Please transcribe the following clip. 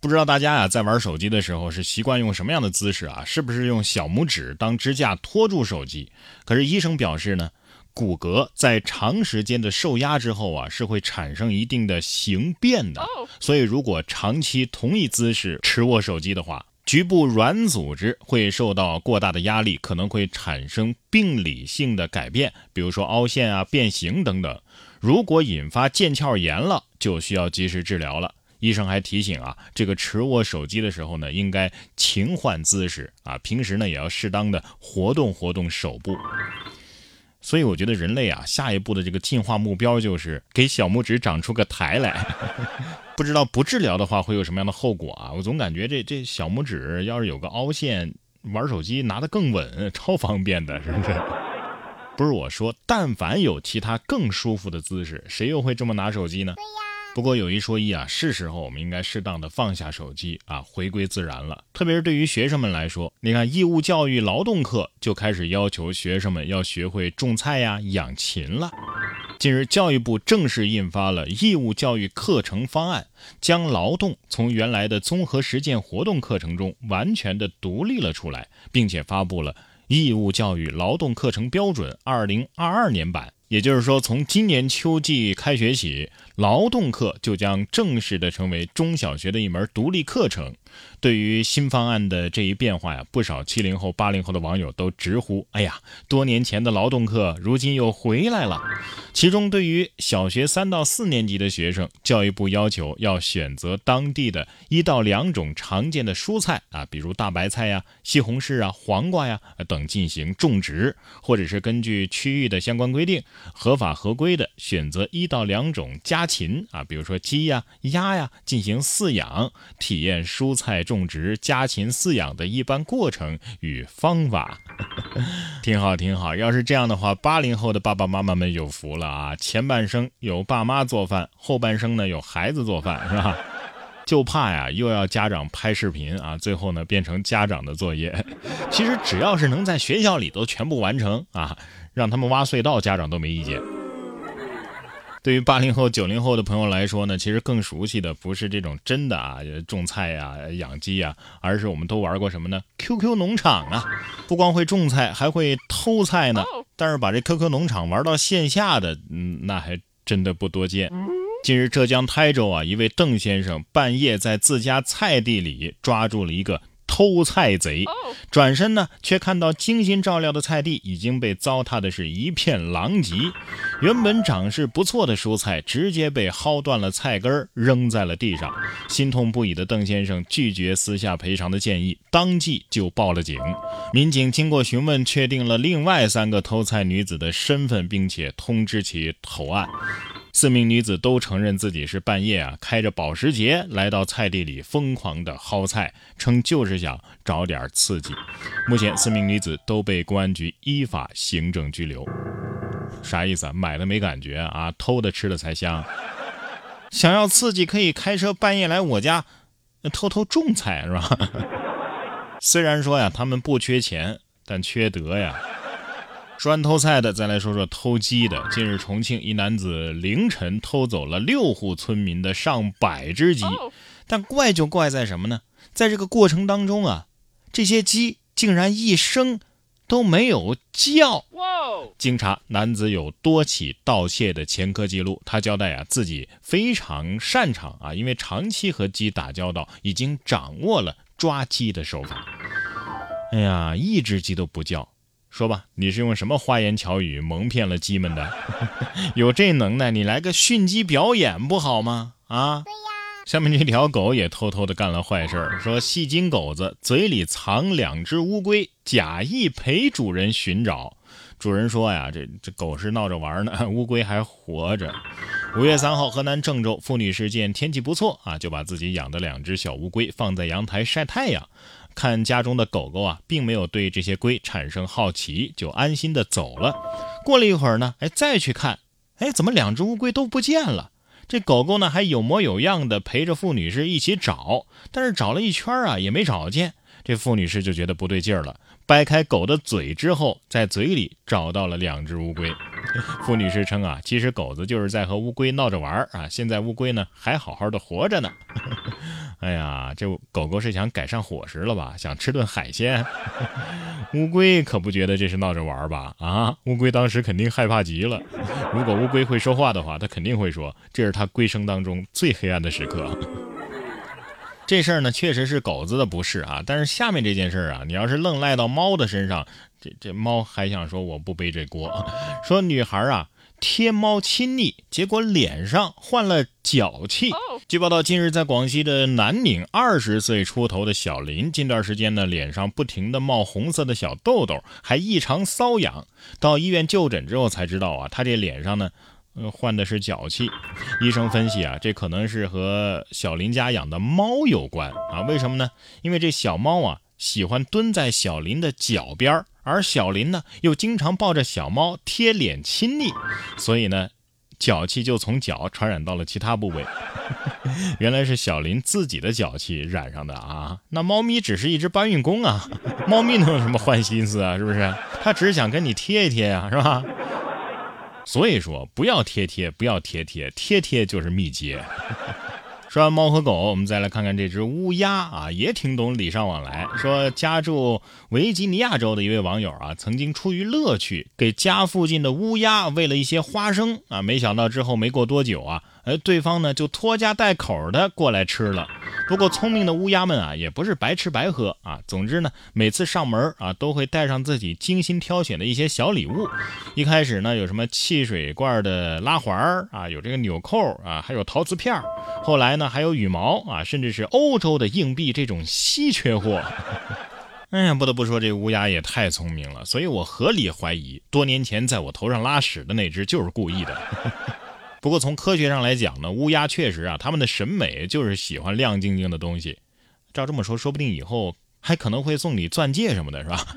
不知道大家啊，在玩手机的时候是习惯用什么样的姿势啊？是不是用小拇指当支架托住手机？可是医生表示呢，骨骼在长时间的受压之后啊，是会产生一定的形变的。所以如果长期同一姿势持握手机的话，局部软组织会受到过大的压力，可能会产生病理性的改变，比如说凹陷啊、变形等等。如果引发腱鞘炎了，就需要及时治疗了。医生还提醒啊，这个持握手机的时候呢，应该勤换姿势啊，平时呢也要适当的活动活动手部。所以我觉得人类啊，下一步的这个进化目标就是给小拇指长出个台来。不知道不治疗的话会有什么样的后果啊？我总感觉这这小拇指要是有个凹陷，玩手机拿得更稳，超方便的，是不是？不是我说，但凡有其他更舒服的姿势，谁又会这么拿手机呢？对呀。不过有一说一啊，是时候我们应该适当的放下手机啊，回归自然了。特别是对于学生们来说，你看义务教育劳动课就开始要求学生们要学会种菜呀、养禽了。近日，教育部正式印发了义务教育课程方案，将劳动从原来的综合实践活动课程中完全的独立了出来，并且发布了义务教育劳动课程标准二零二二年版。也就是说，从今年秋季开学起，劳动课就将正式的成为中小学的一门独立课程。对于新方案的这一变化呀，不少七零后、八零后的网友都直呼：“哎呀，多年前的劳动课如今又回来了。”其中，对于小学三到四年级的学生，教育部要求要选择当地的一到两种常见的蔬菜啊，比如大白菜呀、西红柿啊、黄瓜呀等进行种植，或者是根据区域的相关规定，合法合规的选择一到两种家禽啊，比如说鸡呀、鸭呀进行饲养，体验蔬菜。菜种植家禽饲养的一般过程与方法，挺好挺好。要是这样的话，八零后的爸爸妈妈们有福了啊！前半生有爸妈做饭，后半生呢有孩子做饭，是吧？就怕呀，又要家长拍视频啊，最后呢变成家长的作业。其实只要是能在学校里都全部完成啊，让他们挖隧道，家长都没意见。对于八零后、九零后的朋友来说呢，其实更熟悉的不是这种真的啊种菜呀、养鸡呀，而是我们都玩过什么呢？QQ 农场啊，不光会种菜，还会偷菜呢。但是把这 QQ 农场玩到线下的，嗯，那还真的不多见。近日，浙江台州啊，一位邓先生半夜在自家菜地里抓住了一个。偷菜贼转身呢，却看到精心照料的菜地已经被糟蹋的是一片狼藉。原本长势不错的蔬菜，直接被薅断了菜根儿，扔在了地上。心痛不已的邓先生拒绝私下赔偿的建议，当即就报了警。民警经过询问，确定了另外三个偷菜女子的身份，并且通知其投案。四名女子都承认自己是半夜啊开着保时捷来到菜地里疯狂的薅菜，称就是想找点刺激。目前四名女子都被公安局依法行政拘留。啥意思啊？买的没感觉啊，偷的吃的才香。想要刺激可以开车半夜来我家偷偷种菜是吧？虽然说呀他们不缺钱，但缺德呀。说完偷菜的，再来说说偷鸡的。近日，重庆一男子凌晨偷走了六户村民的上百只鸡，但怪就怪在什么呢？在这个过程当中啊，这些鸡竟然一声都没有叫。经查，男子有多起盗窃的前科记录。他交代啊，自己非常擅长啊，因为长期和鸡打交道，已经掌握了抓鸡的手法。哎呀，一只鸡都不叫。说吧，你是用什么花言巧语蒙骗了鸡们的？有这能耐，你来个训鸡表演不好吗？啊，对呀。下面这条狗也偷偷的干了坏事儿，说戏精狗子嘴里藏两只乌龟，假意陪主人寻找。主人说呀，这这狗是闹着玩呢，乌龟还活着。五月三号，河南郑州付女士见天气不错啊，就把自己养的两只小乌龟放在阳台晒太阳。看家中的狗狗啊，并没有对这些龟产生好奇，就安心的走了。过了一会儿呢，哎，再去看，哎，怎么两只乌龟都不见了？这狗狗呢，还有模有样的陪着付女士一起找，但是找了一圈啊，也没找见。这付女士就觉得不对劲儿了，掰开狗的嘴之后，在嘴里找到了两只乌龟。付女士称啊，其实狗子就是在和乌龟闹着玩儿啊，现在乌龟呢还好好的活着呢。哎呀，这狗狗是想改善伙食了吧？想吃顿海鲜？乌龟可不觉得这是闹着玩吧？啊，乌龟当时肯定害怕极了。如果乌龟会说话的话，它肯定会说，这是它龟生当中最黑暗的时刻。这事儿呢，确实是狗子的不是啊。但是下面这件事儿啊，你要是愣赖到猫的身上，这这猫还想说我不背这锅。说女孩啊。贴猫亲昵，结果脸上患了脚气。据报道，近日在广西的南宁，二十岁出头的小林，近段时间呢，脸上不停的冒红色的小痘痘，还异常瘙痒。到医院就诊之后才知道啊，他这脸上呢，呃，患的是脚气。医生分析啊，这可能是和小林家养的猫有关啊。为什么呢？因为这小猫啊，喜欢蹲在小林的脚边儿。而小林呢，又经常抱着小猫贴脸亲昵，所以呢，脚气就从脚传染到了其他部位。原来是小林自己的脚气染上的啊！那猫咪只是一只搬运工啊，猫咪能有什么坏心思啊？是不是？它只是想跟你贴一贴呀，是吧？所以说，不要贴贴，不要贴贴，贴贴就是密接。说完猫和狗，我们再来看看这只乌鸦啊，也挺懂礼尚往来。说家住维吉尼亚州的一位网友啊，曾经出于乐趣给家附近的乌鸦喂了一些花生啊，没想到之后没过多久啊。而对方呢，就拖家带口的过来吃了。不过聪明的乌鸦们啊，也不是白吃白喝啊。总之呢，每次上门啊，都会带上自己精心挑选的一些小礼物。一开始呢，有什么汽水罐的拉环啊，有这个纽扣啊，还有陶瓷片后来呢，还有羽毛啊，甚至是欧洲的硬币这种稀缺货。哎呀，不得不说，这乌鸦也太聪明了。所以我合理怀疑，多年前在我头上拉屎的那只就是故意的。不过从科学上来讲呢，乌鸦确实啊，他们的审美就是喜欢亮晶晶的东西。照这么说，说不定以后还可能会送你钻戒什么的，是吧？